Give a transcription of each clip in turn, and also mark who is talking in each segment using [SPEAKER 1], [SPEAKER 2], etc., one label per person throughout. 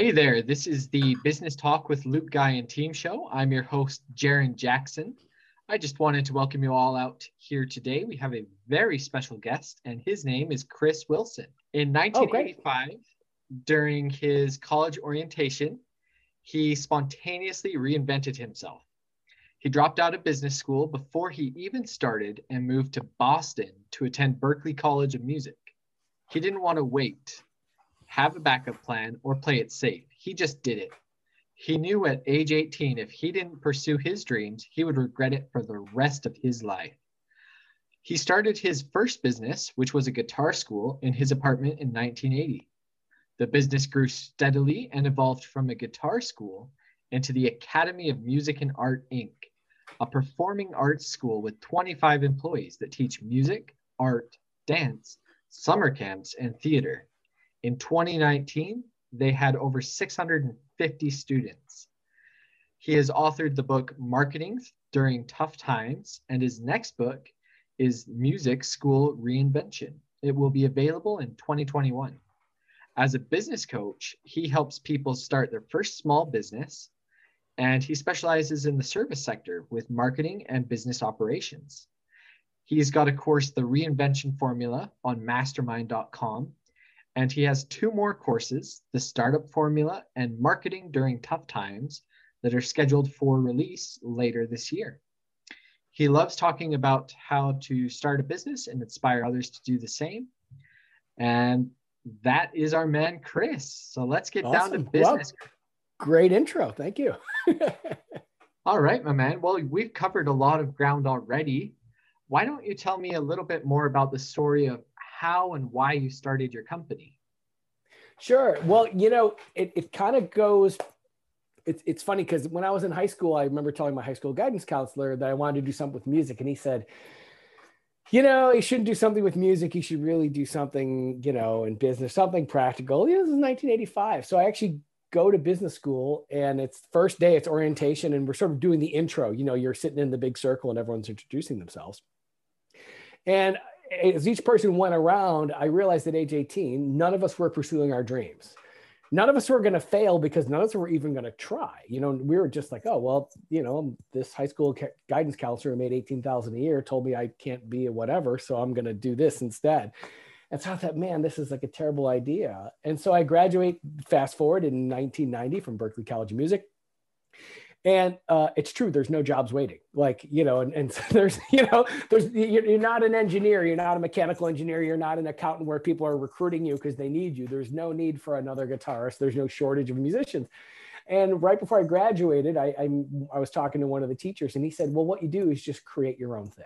[SPEAKER 1] Hey there, this is the Business Talk with Luke Guy and Team Show. I'm your host, Jaron Jackson. I just wanted to welcome you all out here today. We have a very special guest, and his name is Chris Wilson. In 1985, oh, during his college orientation, he spontaneously reinvented himself. He dropped out of business school before he even started and moved to Boston to attend Berklee College of Music. He didn't want to wait, have a backup plan, or play it safe. He just did it. He knew at age 18, if he didn't pursue his dreams, he would regret it for the rest of his life. He started his first business, which was a guitar school, in his apartment in 1980. The business grew steadily and evolved from a guitar school into the Academy of Music and Art, Inc., a performing arts school with 25 employees that teach music, art, dance, summer camps, and theater. In 2019, they had over 650 students. He has authored the book Marketing During Tough Times, and his next book is Music School Reinvention. It will be available in 2021. As a business coach, he helps people start their first small business, and he specializes in the service sector with marketing and business operations. He's got a course, The Reinvention Formula, on mastermind.com, and he has two more courses, The Startup Formula and Marketing During Tough Times, that are scheduled for release later this year. He loves talking about how to start a business and inspire others to do the same. And that is our man, Chris. So let's get awesome. down to business. Well,
[SPEAKER 2] great intro. Thank you.
[SPEAKER 1] All right, my man. Well, we've covered a lot of ground already. Why don't you tell me a little bit more about the story of how and why you started your company?
[SPEAKER 2] Sure. Well, you know, it, it kind of goes it's, it's funny because when I was in high school, I remember telling my high school guidance counselor that I wanted to do something with music. And he said, you know, you shouldn't do something with music. You should really do something, you know, in business, something practical. This is 1985. So I actually go to business school and it's first day, it's orientation, and we're sort of doing the intro. You know, you're sitting in the big circle and everyone's introducing themselves. And as each person went around, I realized at age 18, none of us were pursuing our dreams none of us were going to fail because none of us were even going to try. You know, we were just like, oh, well, you know, this high school guidance counselor who made 18,000 a year told me I can't be a whatever. So I'm going to do this instead. And so I thought, man, this is like a terrible idea. And so I graduate fast forward in 1990 from Berklee College of Music and uh, it's true there's no jobs waiting. Like you know and, and there's you know there's you're not an engineer you're not a mechanical engineer you're not an accountant where people are recruiting you because they need you. There's no need for another guitarist. There's no shortage of musicians. And right before i graduated I, I, I was talking to one of the teachers and he said well what you do is just create your own thing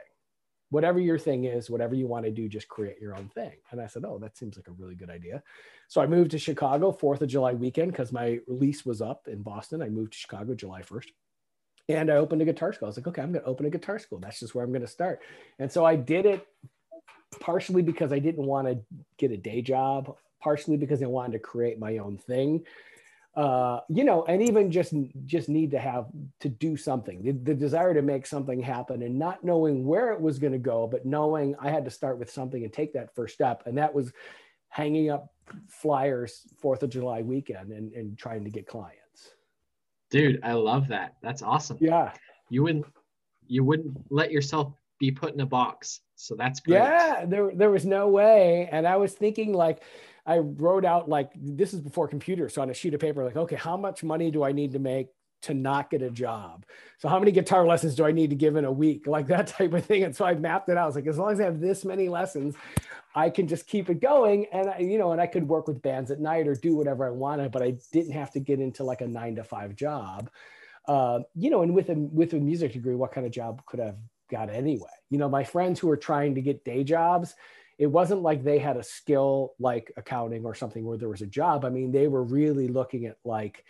[SPEAKER 2] whatever your thing is, whatever you want to do, just create your own thing. And I said, Oh, that seems like a really good idea. So I moved to Chicago, 4th of July weekend, because my lease was up in Boston. I moved to Chicago July 1st. And I opened a guitar school. I was like, okay, I'm going to open a guitar school. That's just where I'm going to start. And so I did it partially because I didn't want to get a day job, partially because I wanted to create my own thing uh, you know, and even just just need to have to do something, the, the desire to make something happen, and not knowing where it was going to go, but knowing I had to start with something and take that first step, and that was hanging up flyers Fourth of July weekend and, and trying to get clients.
[SPEAKER 1] Dude, I love that. That's awesome.
[SPEAKER 2] Yeah,
[SPEAKER 1] you wouldn't you wouldn't let yourself be put in a box, so that's great.
[SPEAKER 2] Yeah, there there was no way, and I was thinking like I wrote out like this is before computers, so on a sheet of paper, like, okay, how much money do I need to make to not get a job? So how many guitar lessons do I need to give in a week? Like that type of thing. And so I mapped it out. I was like, as long as I have this many lessons, I can just keep it going. And I, you know, and I could work with bands at night or do whatever I wanted, but I didn't have to get into like a nine to five job. Uh, you know, and with a with a music degree, what kind of job could I have got anyway? You know, my friends who are trying to get day jobs, it wasn't like they had a skill like accounting or something where there was a job. I mean, they were really looking at like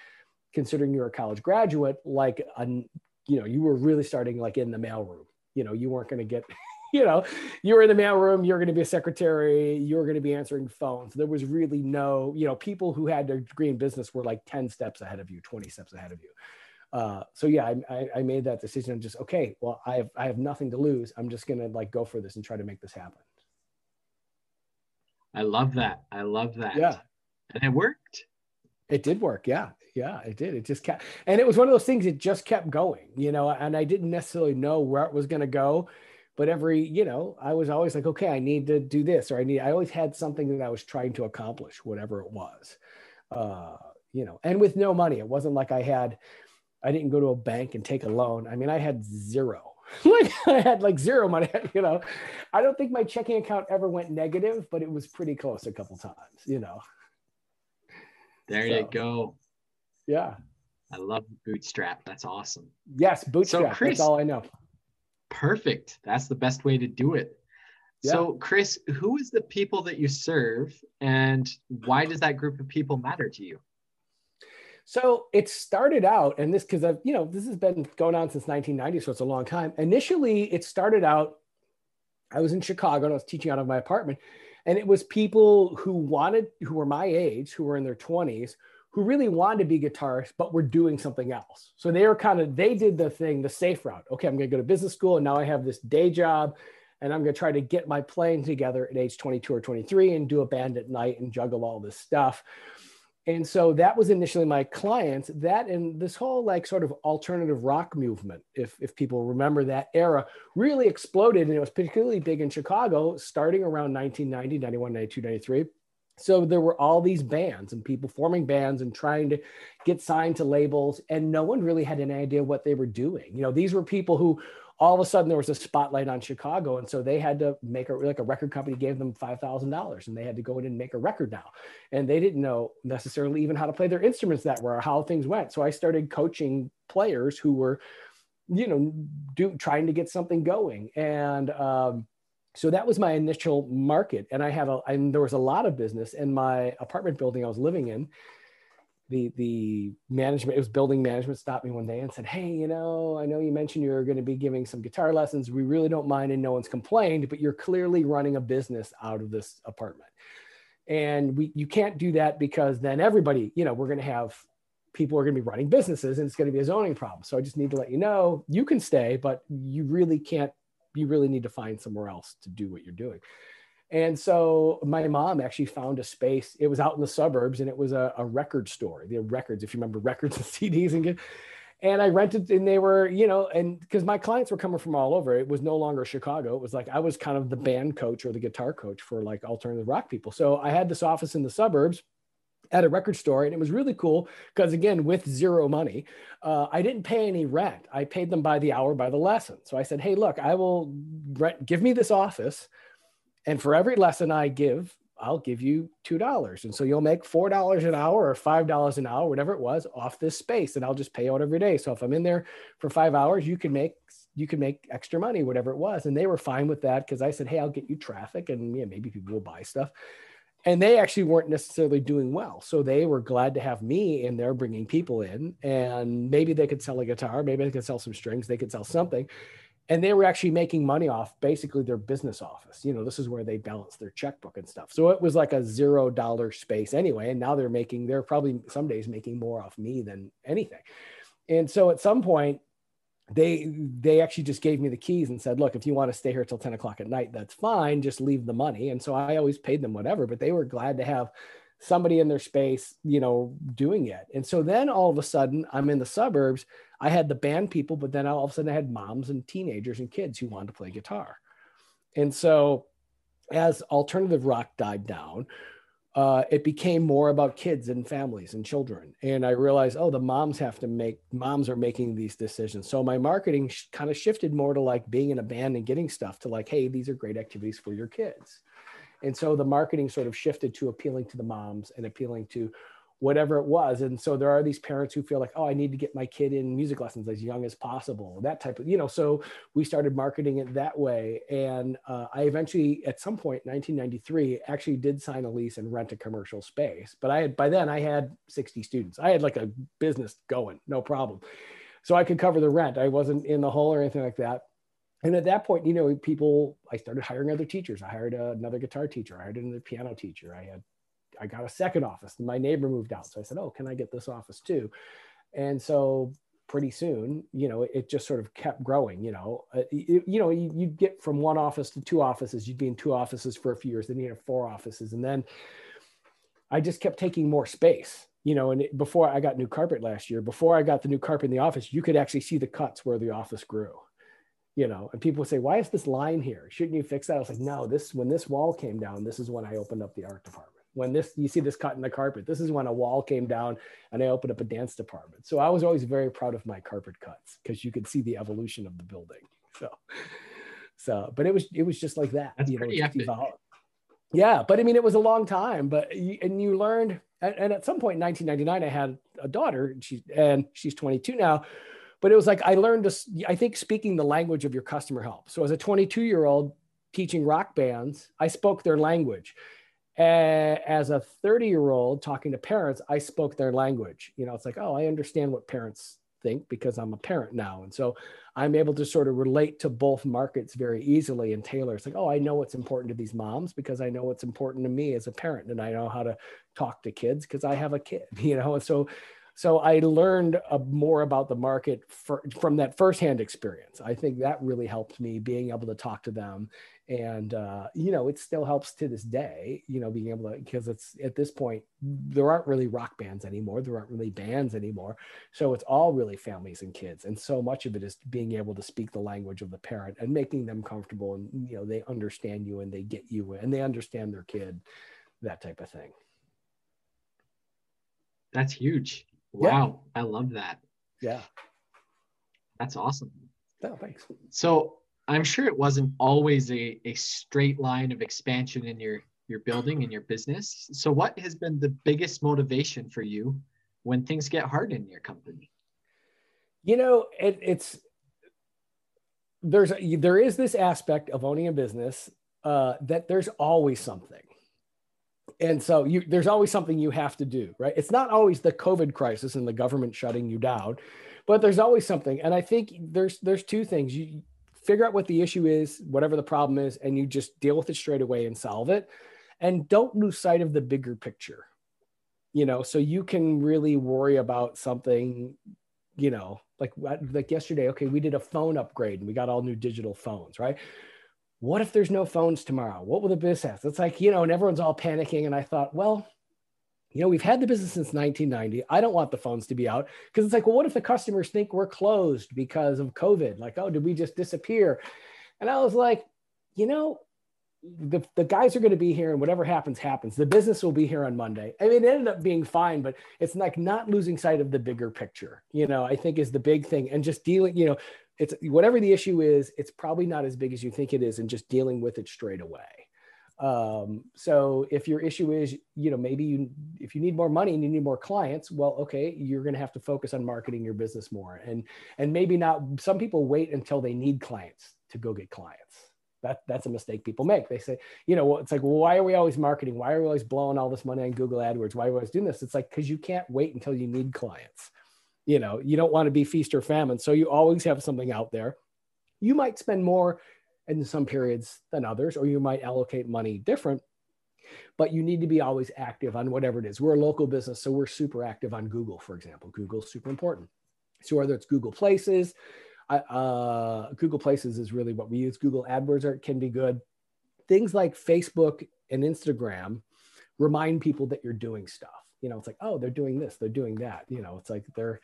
[SPEAKER 2] considering you're a college graduate, like a, you know, you were really starting like in the mailroom. You know, you weren't going to get, you know, you were in the mailroom, you're going to be a secretary, you're going to be answering phones. There was really no, you know, people who had their degree in business were like 10 steps ahead of you, 20 steps ahead of you. Uh, so yeah, I, I, made that decision. I'm just okay. Well, I have I have nothing to lose. I'm just gonna like go for this and try to make this happen.
[SPEAKER 1] I love that. I love that.
[SPEAKER 2] Yeah.
[SPEAKER 1] And it worked.
[SPEAKER 2] It did work. Yeah. Yeah, it did. It just kept, and it was one of those things, it just kept going, you know, and I didn't necessarily know where it was going to go. But every, you know, I was always like, okay, I need to do this, or I need, I always had something that I was trying to accomplish, whatever it was. Uh, you know, and with no money, it wasn't like I had, I didn't go to a bank and take a loan. I mean, I had zero. like I had like zero money, you know. I don't think my checking account ever went negative, but it was pretty close a couple times, you know.
[SPEAKER 1] There so, you go.
[SPEAKER 2] Yeah.
[SPEAKER 1] I love bootstrap. That's awesome.
[SPEAKER 2] Yes, bootstrap. So Chris, That's all I know.
[SPEAKER 1] Perfect. That's the best way to do it. Yeah. So, Chris, who is the people that you serve, and why does that group of people matter to you?
[SPEAKER 2] So it started out, and this because I've you know this has been going on since 1990, so it's a long time. Initially, it started out. I was in Chicago and I was teaching out of my apartment, and it was people who wanted, who were my age, who were in their 20s, who really wanted to be guitarists, but were doing something else. So they were kind of, they did the thing, the safe route. Okay, I'm going to go to business school and now I have this day job and I'm going to try to get my playing together at age 22 or 23 and do a band at night and juggle all this stuff. And so that was initially my clients. That and this whole like sort of alternative rock movement, if, if people remember that era, really exploded. And it was particularly big in Chicago starting around 1990, 91, 92, 93 so there were all these bands and people forming bands and trying to get signed to labels and no one really had any idea what they were doing you know these were people who all of a sudden there was a spotlight on chicago and so they had to make a like a record company gave them $5000 and they had to go in and make a record now. And they didn't know necessarily even how to play their instruments that were how things went. So i started coaching players who were you know do trying to get something going. And um, so that was my initial market. And i have a and there was a lot of business in my apartment building i was living in the the management it was building management stopped me one day and said hey you know i know you mentioned you're going to be giving some guitar lessons. We really don't mind and no one's complained but you're clearly running a business out of this apartment. And we you can't do that because then everybody you know we're going to have people are going to be running businesses and it's going to be a zoning problem. So i just need to let you know you can stay but you really can't you really need to find somewhere else to do what you're doing. And so my mom actually found a space. It was out in the suburbs and it was a, a record store. The records, if you remember records and CDs and and I rented and they were, you know, and because my clients were coming from all over, it was no longer Chicago. It was like I was kind of the band coach or the guitar coach for like alternative rock people. So I had this office in the suburbs at a record store and it was really cool because again with zero money uh, i didn't pay any rent i paid them by the hour by the lesson so i said hey look i will rent give me this office and for every lesson i give i'll give you two dollars. And so you'll make four dollars an hour or five dollars an hour whatever it was off this space and i'll just pay out every day. So if i'm in there for five hours you can make you can make extra money whatever it was. And they were fine with that because i said hey i'll get you traffic and yeah maybe people will buy stuff. And they actually weren't necessarily doing well. So they were glad to have me in there bringing people in and maybe they could sell a guitar maybe they could sell some strings they could sell something and they were actually making money off basically their business office. You know this is where they balance their checkbook and stuff. So it was like a zero dollar space anyway. And now they're making they're probably some days making more off me than anything. And so at some point they they actually just gave me the keys and said look if you want to stay here till 10 o'clock at night that's fine. Just leave the money. And so i always paid them whatever but they were glad to have somebody in their space you know doing it. And so then all of a sudden i'm in the suburbs i had the band people but then all of a sudden i had moms and teenagers and kids who wanted to play guitar and so as alternative rock died down uh, it became more about kids and families and children. And I realized, oh, the moms have to make, moms are making these decisions. So my marketing sh- kind of shifted more to like being in a band and getting stuff to like, hey, these are great activities for your kids. And so the marketing sort of shifted to appealing to the moms and appealing to whatever it was. And so there are these parents who feel like, oh, I need to get my kid in music lessons as young as possible, that type of, you know, so we started marketing it that way. And uh, I eventually, at some point, 1993, actually did sign a lease and rent a commercial space. But I had, by then I had 60 students. I had like a business going, no problem. So I could cover the rent. I wasn't in the hole or anything like that. And at that point, you know, people, I started hiring other teachers. I hired another guitar teacher. I hired another piano teacher. I had I got a second office. My neighbor moved out. So I said, Oh, can I get this office too? And so pretty soon, you know, it just sort of kept growing, you know, uh, you, you know, you, would get from one office to two offices, you'd be in two offices for a few years, then you have four offices. And then I just kept taking more space you know, and it, before I got new carpet last year, before I got the new carpet in the office, you could actually see the cuts where the office grew. You know, and people would say, "Why is this line here? Shouldn't you fix that?" I was like, "No, this when this wall came down, this is when I opened up the art department. When this you see this cut in the carpet, this is when a wall came down and I opened up a dance department." So I was always very proud of my carpet cuts because you could see the evolution of the building. So, so, but it was it was just like that.
[SPEAKER 1] That's
[SPEAKER 2] you
[SPEAKER 1] epic.
[SPEAKER 2] Yeah, but I mean, it was a long time. But and you learned, and at some point in 1999, I had a daughter, and she and she's 22 now. But it was like I learned to. I think speaking the language of your customer helps. So as a 22 year old teaching rock bands, I spoke their language. As a 30 year old talking to parents, I spoke their language. You know, it's like, oh, I understand what parents think because I'm a parent now. And so I'm able to sort of relate to both markets very easily and tailor. It's like, oh, I know what's important to these moms because I know what's important to me as a parent. And I know how to talk to kids because I have a kid, you know? And so so I learned uh, more about the market for, from that firsthand experience. I think that really helped me being able to talk to them, and uh, you know, it still helps to this day. You know, being able to because it's at this point there aren't really rock bands anymore. There aren't really bands anymore. So it's all really families and kids, and so much of it is being able to speak the language of the parent and making them comfortable, and you know, they understand you and they get you and they understand their kid, that type of thing.
[SPEAKER 1] That's huge. Wow, yeah. I love that.
[SPEAKER 2] Yeah.
[SPEAKER 1] That's awesome.
[SPEAKER 2] Oh, thanks.
[SPEAKER 1] So I'm sure it wasn't always a, a straight line of expansion in your your building and your business. So what has been the biggest motivation for you when things get hard in your company?
[SPEAKER 2] You know, it, it's there's there is this aspect of owning a business uh, that there's always something and so you there's always something you have to do right? It's not always the covid crisis and the government shutting you down but there's always something. And i think there's there's two things. You figure out what the issue is whatever the problem is and you just deal with it straight away and solve it. And don't lose sight of the bigger picture you know? So you can really worry about something you know like like yesterday okay we did a phone upgrade and we got all new digital phones right what if there's no phones tomorrow? What will the business have? It's like, you know, and everyone's all panicking. And I thought, well, you know, we've had the business since 1990. I don't want the phones to be out because it's like, well, what if the customers think we're closed because of COVID? Like, oh, did we just disappear? And I was like, you know, the, the guys are going to be here and whatever happens, happens. The business will be here on Monday. I mean, it ended up being fine, but it's like not losing sight of the bigger picture, you know, I think is the big thing. And just dealing, you know, it's whatever the issue is, it's probably not as big as you think it is, and just dealing with it straight away. Um, so if your issue is, you know, maybe you if you need more money and you need more clients, well, okay, you're going to have to focus on marketing your business more, and and maybe not. Some people wait until they need clients to go get clients. That, that's a mistake people make. They say, you know, it's like, well, why are we always marketing? Why are we always blowing all this money on Google AdWords? Why are we always doing this? It's like, because you can't wait until you need clients you know you don't want to be feast or famine. So you always have something out there. You might spend more in some periods than others or you might allocate money different but you need to be always active on whatever it is. We're a local business so we're super active on google for example. Google's super important. So whether it's google places uh, google places is really what we use. Google adwords are, can be good. Things like facebook and instagram remind people that you're doing stuff you know it's like oh they're doing this they're doing that you know it's like they're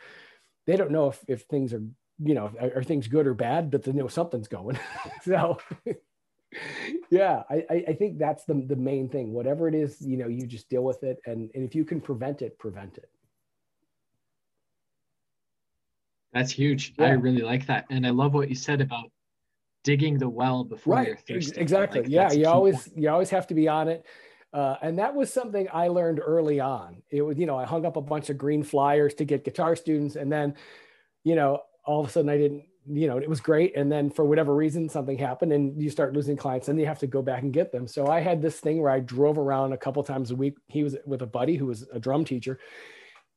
[SPEAKER 2] they don't know if, if things are you know are, are things good or bad but they know something's going. So yeah I, I think that's the, the main thing. Whatever it is you know you just deal with it. And, and if you can prevent it prevent it.
[SPEAKER 1] That's huge. Yeah. i really like that. And i love what you said about digging the well before right. you're thirsty.
[SPEAKER 2] Exactly. Like, yeah you always point. you always have to be on it uh, and that was something I learned early on. It was, you know, I hung up a bunch of green flyers to get guitar students. And then, you know, all of a sudden I didn't, you know, it was great. And then for whatever reason, something happened and you start losing clients and you have to go back and get them. So I had this thing where I drove around a couple times a week. He was with a buddy who was a drum teacher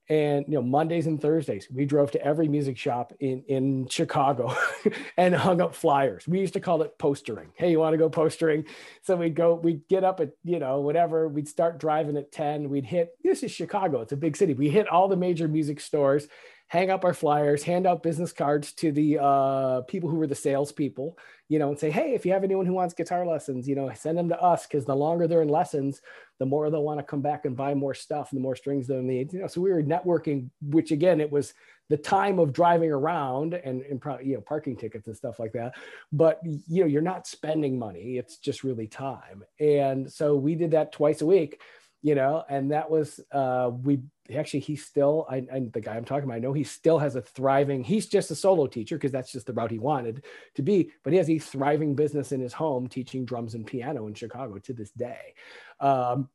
[SPEAKER 2] and you know mondays and thursdays we drove to every music shop in in chicago and hung up flyers. We used to call it postering. Hey you want to go postering? So we'd go we'd get up at you know whatever we'd start driving at 10 we'd hit this is chicago it's a big city. We hit all the major music stores hang up our flyers, hand out business cards to the uh, people who were the salespeople, you know, and say, hey, if you have anyone who wants guitar lessons, you know, send them to us because the longer they're in lessons, the more they'll want to come back and buy more stuff and the more strings they'll need. You know, so we were networking, which again, it was the time of driving around and, and probably, you know, parking tickets and stuff like that. But, you know, you're not spending money. It's just really time. And so we did that twice a week you know, and that was uh, we actually he's still I, I, the guy I'm talking about. I know he still has a thriving. He's just a solo teacher because that's just the route he wanted to be. But he has a thriving business in his home teaching drums and piano in Chicago to this day. Um,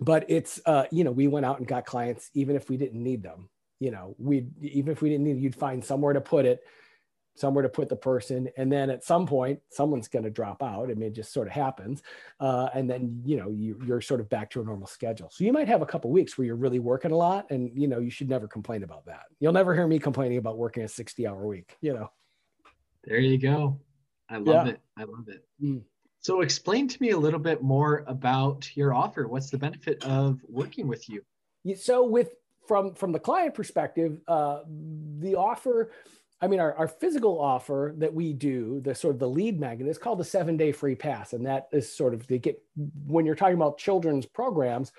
[SPEAKER 2] but it's uh, you know we went out and got clients even if we didn't need them. You know, we even if we didn't need, you'd find somewhere to put it somewhere to put the person and then at some point someone's going to drop out. I mean it just sort of happens uh, and then you know you, you're sort of back to a normal schedule. So you might have a couple weeks where you're really working a lot and you know you should never complain about that. You'll never hear me complaining about working a 60 hour week you know?
[SPEAKER 1] There you go. I love yeah. it. I love it. Mm. so explain to me a little bit more about your offer. What's the benefit of working with you?
[SPEAKER 2] So with from from the client perspective uh, the offer I mean, our, our physical offer that we do, the sort of the lead magnet, is called the seven day free pass. And that is sort of to get, when you're talking about children's programs,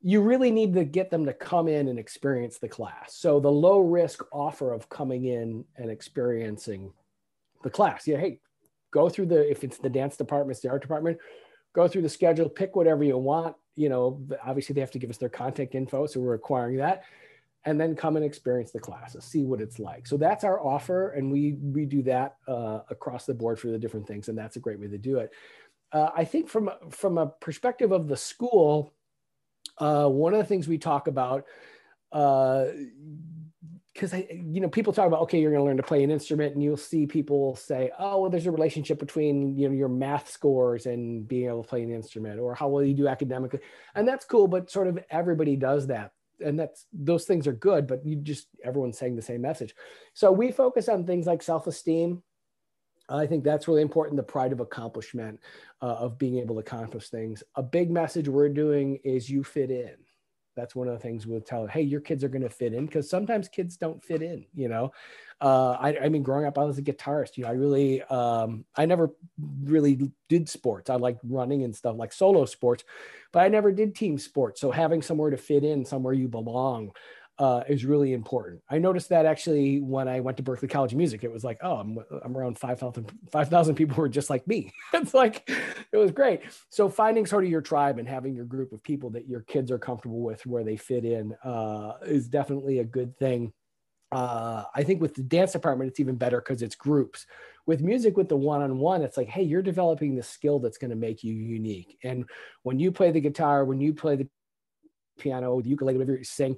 [SPEAKER 2] you really need to get them to come in and experience the class. So the low risk offer of coming in and experiencing the class. Yeah, hey, go through the, if it's the dance department, it's the art department, go through the schedule, pick whatever you want. You know, obviously they have to give us their contact info. So we're acquiring that and then come and experience the classes, see what it's like. So that's our offer, and we we do that uh, across the board for the different things, and that's a great way to do it. Uh, I think from from a perspective of the school, uh, one of the things we talk about, because uh, I you know people talk about okay, you're going to learn to play an instrument, and you'll see people say, oh well, there's a relationship between you know your math scores and being able to play an instrument, or how well you do academically, and that's cool, but sort of everybody does that and that's those things are good but you just everyone's saying the same message. So we focus on things like self-esteem. I think that's really important the pride of accomplishment uh, of being able to accomplish things. A big message we're doing is you fit in that's one of the things we'll tell hey your kids are going to fit in because sometimes kids don't fit in you know? Uh, I, I, mean growing up i was a guitarist you know i really um, i never really did sports. I like running and stuff like solo sports but i never did team sports. So having somewhere to fit in somewhere you belong uh, is really important. I noticed that actually when I went to Berklee College of Music, it was like, oh, I'm, I'm around 5,000 5, people who are just like me. it's like, it was great. So finding sort of your tribe and having your group of people that your kids are comfortable with where they fit in uh, is definitely a good thing. Uh, I think with the dance department, it's even better because it's groups. With music, with the one on one, it's like, hey, you're developing the skill that's going to make you unique. And when you play the guitar, when you play the piano, the ukulele, whatever you sing,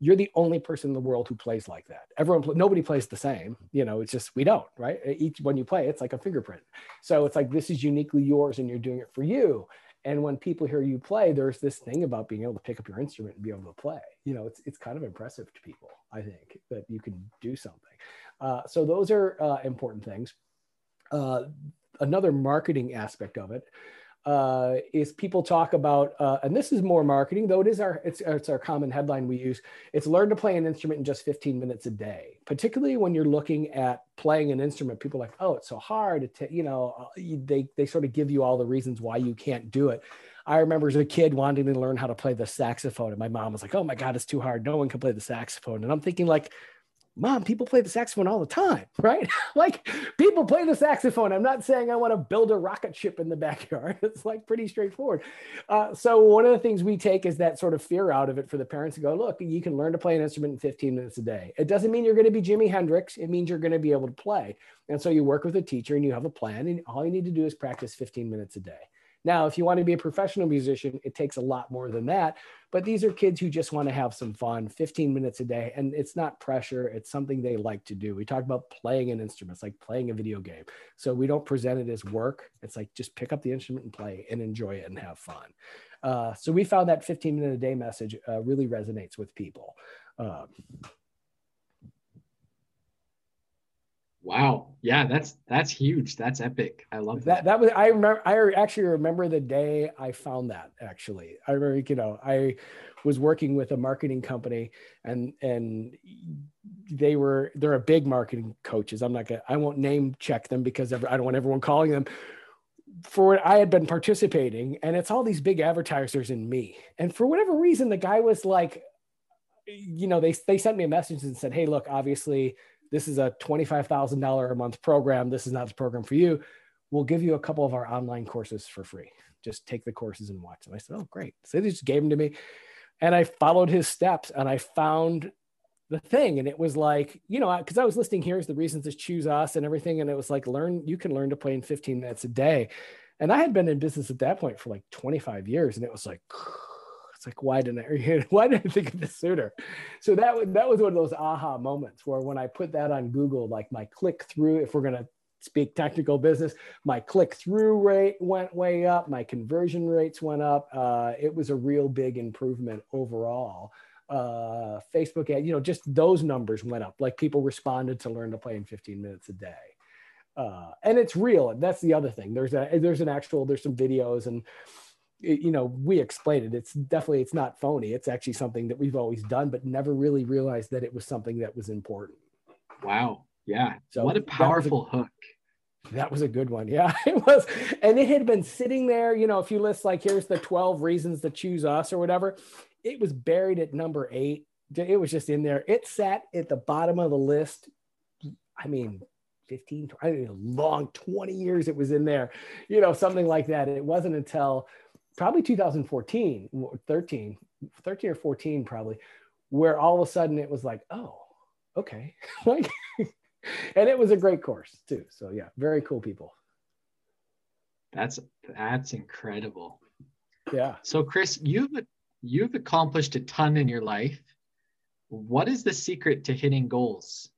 [SPEAKER 2] you're the only person in the world who plays like that. Everyone, nobody plays the same. You know, it's just we don't, right? Each when you play, it's like a fingerprint. So it's like this is uniquely yours, and you're doing it for you. And when people hear you play, there's this thing about being able to pick up your instrument and be able to play. You know, it's it's kind of impressive to people. I think that you can do something. Uh, so those are uh, important things. Uh, another marketing aspect of it uh, is people talk about, uh, and this is more marketing, though it is our it's, it's our common headline we use. It's learn to play an instrument in just 15 minutes a day. Particularly when you're looking at playing an instrument, people are like, oh, it's so hard. To, you know, uh, they they sort of give you all the reasons why you can't do it. I remember as a kid wanting to learn how to play the saxophone, and my mom was like, "Oh my God, it's too hard. No one can play the saxophone." And I'm thinking, like, mom, people play the saxophone all the time, right? like people play the saxophone. I'm not saying I want to build a rocket ship in the backyard. It's like pretty straightforward. Uh, so one of the things we take is that sort of fear out of it for the parents to go, look, you can learn to play an instrument in 15 minutes a day. It doesn't mean you're going to be Jimi Hendrix. It means you're going to be able to play. And so you work with a teacher and you have a plan and all you need to do is practice 15 minutes a day. Now, if you want to be a professional musician, it takes a lot more than that. But these are kids who just want to have some fun, 15 minutes a day. And it's not pressure, it's something they like to do. We talk about playing an instrument, it's like playing a video game. So we don't present it as work. It's like just pick up the instrument and play and enjoy it and have fun. Uh, so we found that 15 minute a day message uh, really resonates with people. Um,
[SPEAKER 1] Wow. Yeah, that's that's huge. That's epic. I love
[SPEAKER 2] that. That, that was I remember I actually remember the day I found that actually. I remember, you know, I was working with a marketing company and and they were they're a big marketing coaches. I'm not gonna I won't name check them because I don't want everyone calling them for what I had been participating, and it's all these big advertisers and me. And for whatever reason, the guy was like, you know, they they sent me a message and said, "Hey, look, obviously this is a twenty five thousand dollar a month program. This is not the program for you. We'll give you a couple of our online courses for free. Just take the courses and watch them." I said, "Oh, great!" So they just gave them to me, and I followed his steps, and I found the thing and it was like you know because I, was listing here's the reasons to choose us and everything and it was like learn you can learn to play in 15 minutes a day and i had been in business at that point for like 25 years and it was like it's like why didn't i why didn't i think of this sooner so that was that was one of those aha moments where when i put that on google like my click through if we're going to speak technical business my click through rate went way up my conversion rates went up uh, it was a real big improvement overall uh, Facebook ad, you know, just those numbers went up. Like people responded to learn to play in 15 minutes a day. Uh, and it's real. That's the other thing. There's a, there's an actual, there's some videos and, it, you know, we explained it. It's definitely, it's not phony. It's actually something that we've always done, but never really realized that it was something that was important.
[SPEAKER 1] Wow. Yeah. So what a powerful a, hook.
[SPEAKER 2] That was a good one. Yeah, it was. And it had been sitting there, you know, if you list like, here's the 12 reasons to choose us or whatever, it was buried at number eight. It was just in there. It sat at the bottom of the list. I mean, 15, I mean, long 20 years it was in there, you know, something like that. It wasn't until probably 2014, 13, 13 or 14, probably, where all of a sudden it was like, oh, okay. like, and it was a great course too. So yeah, very cool people.
[SPEAKER 1] That's that's incredible.
[SPEAKER 2] Yeah.
[SPEAKER 1] So Chris, you've you've accomplished a ton in your life. What is the secret to hitting goals?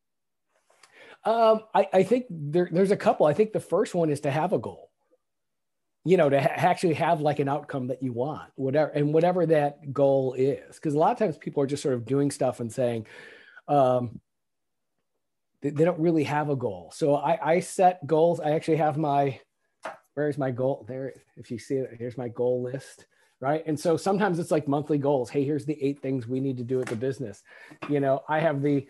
[SPEAKER 2] Um, I, I think there, there's a couple. I think the first one is to have a goal. You know, to ha- actually have like an outcome that you want, whatever, and whatever that goal is. Because a lot of times people are just sort of doing stuff and saying, um, they, they don't really have a goal. So I, I set goals. I actually have my, where's my goal? There, if you see it, here's my goal list right and so sometimes it's like monthly goals hey here's the eight things we need to do at the business you know i have the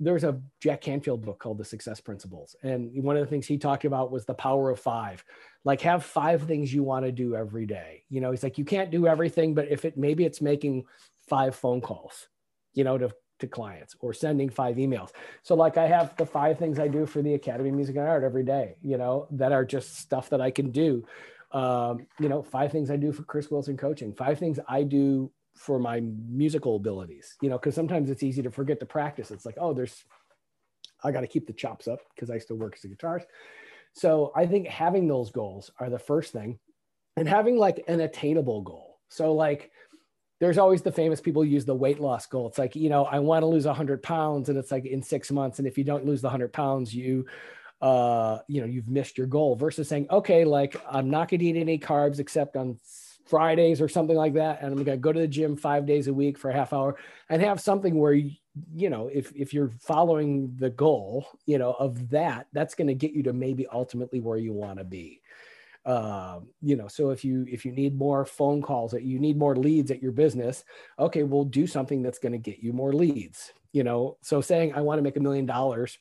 [SPEAKER 2] there's a jack canfield book called the success principles and one of the things he talked about was the power of five like have five things you want to do every day you know he's like you can't do everything but if it maybe it's making five phone calls you know to to clients or sending five emails. So like I have the five things I do for the Academy of Music and Art every day, you know, that are just stuff that I can do um, you know, five things I do for Chris Wilson coaching, five things I do for my musical abilities, you know, because sometimes it's easy to forget to practice. It's like, oh, there's, I got to keep the chops up because I still work as a guitarist. So I think having those goals are the first thing and having like an attainable goal. So, like, there's always the famous people use the weight loss goal. It's like, you know, I want to lose 100 pounds and it's like in six months. And if you don't lose the 100 pounds, you uh, you know, you've missed your goal versus saying, okay, like I'm not going to eat any carbs except on Fridays or something like that. And I'm going to go to the gym five days a week for a half hour and have something where, you, know, if, if you're following the goal, you know, of that, that's going to get you to maybe ultimately where you want to be. Um, you know, so if you, if you need more phone calls that you need more leads at your business, okay, we'll do something that's going to get you more leads, you know? So saying, I want to make a million dollars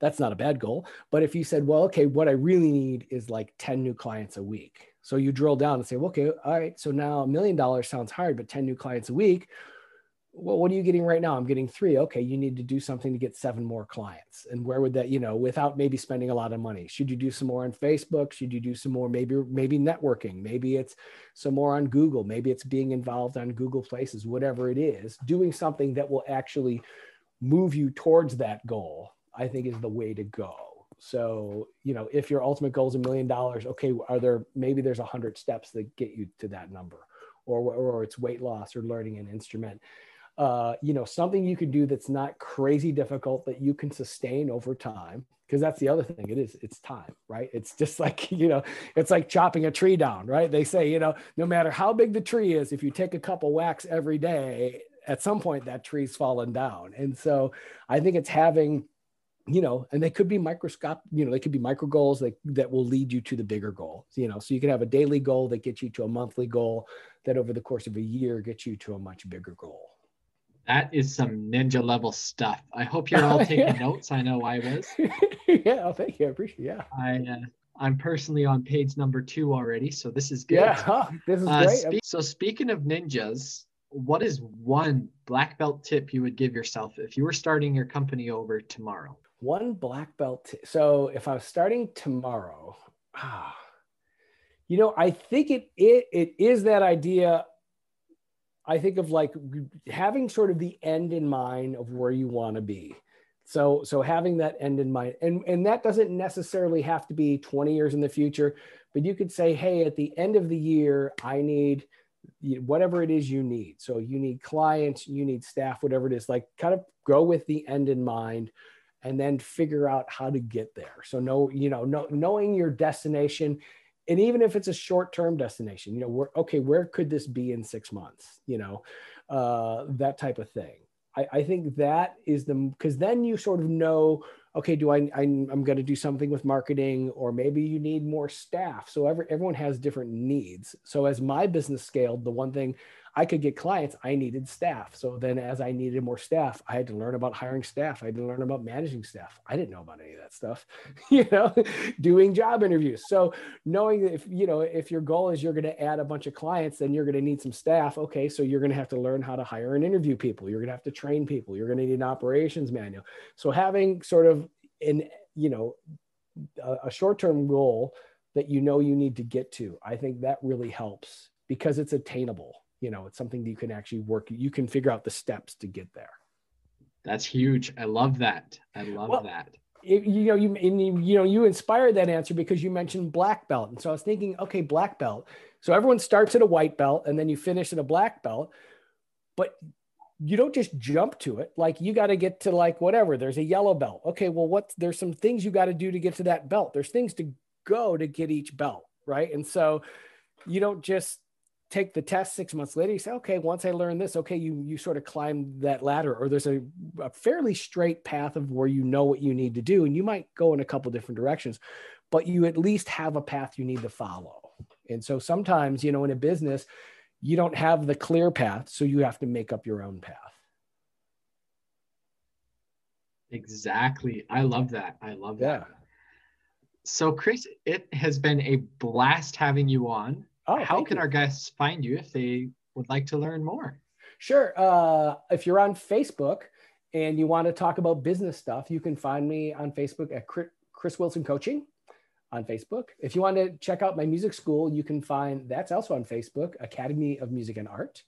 [SPEAKER 2] that's not a bad goal. But if you said, well, okay, what I really need is like 10 new clients a week. So you drill down and say, okay, all right. So now a million dollars sounds hard, but 10 new clients a week. Well, what are you getting right now? I'm getting three. Okay, you need to do something to get seven more clients. And where would that, you know, without maybe spending a lot of money? Should you do some more on Facebook? Should you do some more, maybe, maybe networking? Maybe it's some more on Google. Maybe it's being involved on Google Places, whatever it is, doing something that will actually move you towards that goal I think is the way to go. So, you know, if your ultimate goal is a million dollars, okay, are there maybe there's a hundred steps that get you to that number, or or it's weight loss or learning an instrument. Uh, you know, something you can do that's not crazy difficult that you can sustain over time. Because that's the other thing. It is, it's time, right? It's just like, you know, it's like chopping a tree down, right? They say, you know, no matter how big the tree is, if you take a couple whacks every day, at some point that tree's fallen down. And so I think it's having you know, and they could be microscopic, you know, they could be micro goals that, that will lead you to the bigger goal, you know, so you can have a daily goal that gets you to a monthly goal that over the course of a year gets you to a much bigger goal.
[SPEAKER 1] That is some ninja level stuff. I hope you're all taking yeah. notes. I know I was.
[SPEAKER 2] yeah, oh, thank you. I appreciate. It. Yeah.
[SPEAKER 1] I uh, I'm personally on page number two already, so this is good.
[SPEAKER 2] Yeah, this is uh, great.
[SPEAKER 1] Spe- so speaking of ninjas, what is one black belt tip you would give yourself if you were starting your company over tomorrow?
[SPEAKER 2] One black belt. T- so if I was starting tomorrow, ah, you know, I think it it it is that idea. I think of like having sort of the end in mind of where you want to be. So so having that end in mind, and and that doesn't necessarily have to be 20 years in the future, but you could say, hey, at the end of the year, I need whatever it is you need. So you need clients, you need staff, whatever it is. Like kind of go with the end in mind and then figure out how to get there. So know, you know, know, knowing your destination, and even if it's a short-term destination, you know, where okay, where could this be in six months? You know, uh, that type of thing. I, I think that is the because then you sort of know okay, do I, I am going to do something with marketing or maybe you need more staff. So every, everyone has different needs. So as my business scaled, the one thing I could get clients, I needed staff. So then as I needed more staff, I had to learn about hiring staff. I had to learn about managing staff. I didn't know about any of that stuff, you know, doing job interviews. So knowing if, you know, if your goal is you're going to add a bunch of clients, then you're going to need some staff. Okay. So you're going to have to learn how to hire and interview people. You're going to have to train people. You're going to need an operations manual. So having sort of in, you know, a, a short-term goal that you know you need to get to, I think that really helps because it's attainable you know it's something that you can actually work you can figure out the steps to get there.
[SPEAKER 1] That's huge. I love that. I love well, that.
[SPEAKER 2] it, you know you, you you know you inspired that answer because you mentioned black belt. And so i was thinking okay black belt. So everyone starts at a white belt and then you finish at a black belt but you don't just jump to it. Like you got to get to like whatever there's a yellow belt. Okay well what there's some things you got to do to get to that belt. There's things to go to get each belt right? And so you don't just take the test six months later you say okay once i learn this okay you you sort of climb that ladder or there's a, a, fairly straight path of where you know what you need to do and you might go in a couple different directions but you at least have a path you need to follow. And so sometimes you know in a business you don't have the clear path so you have to make up your own path.
[SPEAKER 1] Exactly. I love that. I love that. So chris it has been a blast having you on Oh, How can you. our guests find you if they would like to learn more?
[SPEAKER 2] Sure. Uh, if you're on Facebook and you want to talk about business stuff, you can find me on Facebook at Chris Wilson Coaching on Facebook. If you want to check out my music school, you can find that's also on Facebook, Academy of Music and Art.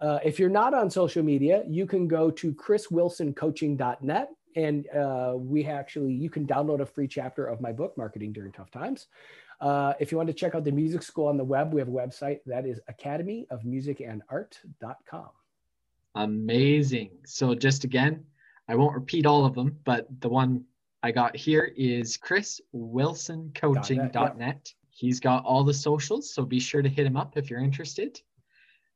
[SPEAKER 2] Uh, if you're not on social media, you can go to chriswilsoncoaching.net and uh, we actually you can download a free chapter of my book marketing during tough times uh, if you want to check out the music school on the web, we have a website that is academyofmusicandart.com.
[SPEAKER 1] Amazing. So just again, I won't repeat all of them, but the one I got here is chriswilsoncoaching.net. Yep. He's got all the socials, so be sure to hit him up if you're interested.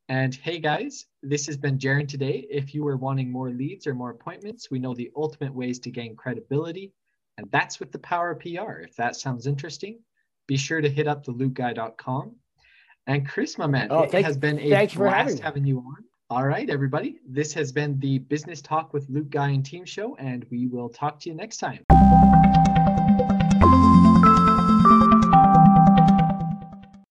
[SPEAKER 1] And hey guys, this has been Jaron today. If you are wanting more leads or more appointments, we know the ultimate ways to gain credibility, and that's with the power of PR. If that sounds interesting, be sure to hit up the lukeguy.com. And Chris, my man, oh, it has been a blast having, having you on. All right, everybody. This has been the Business Talk with Luke Guy and Team show, and we will talk to you next time.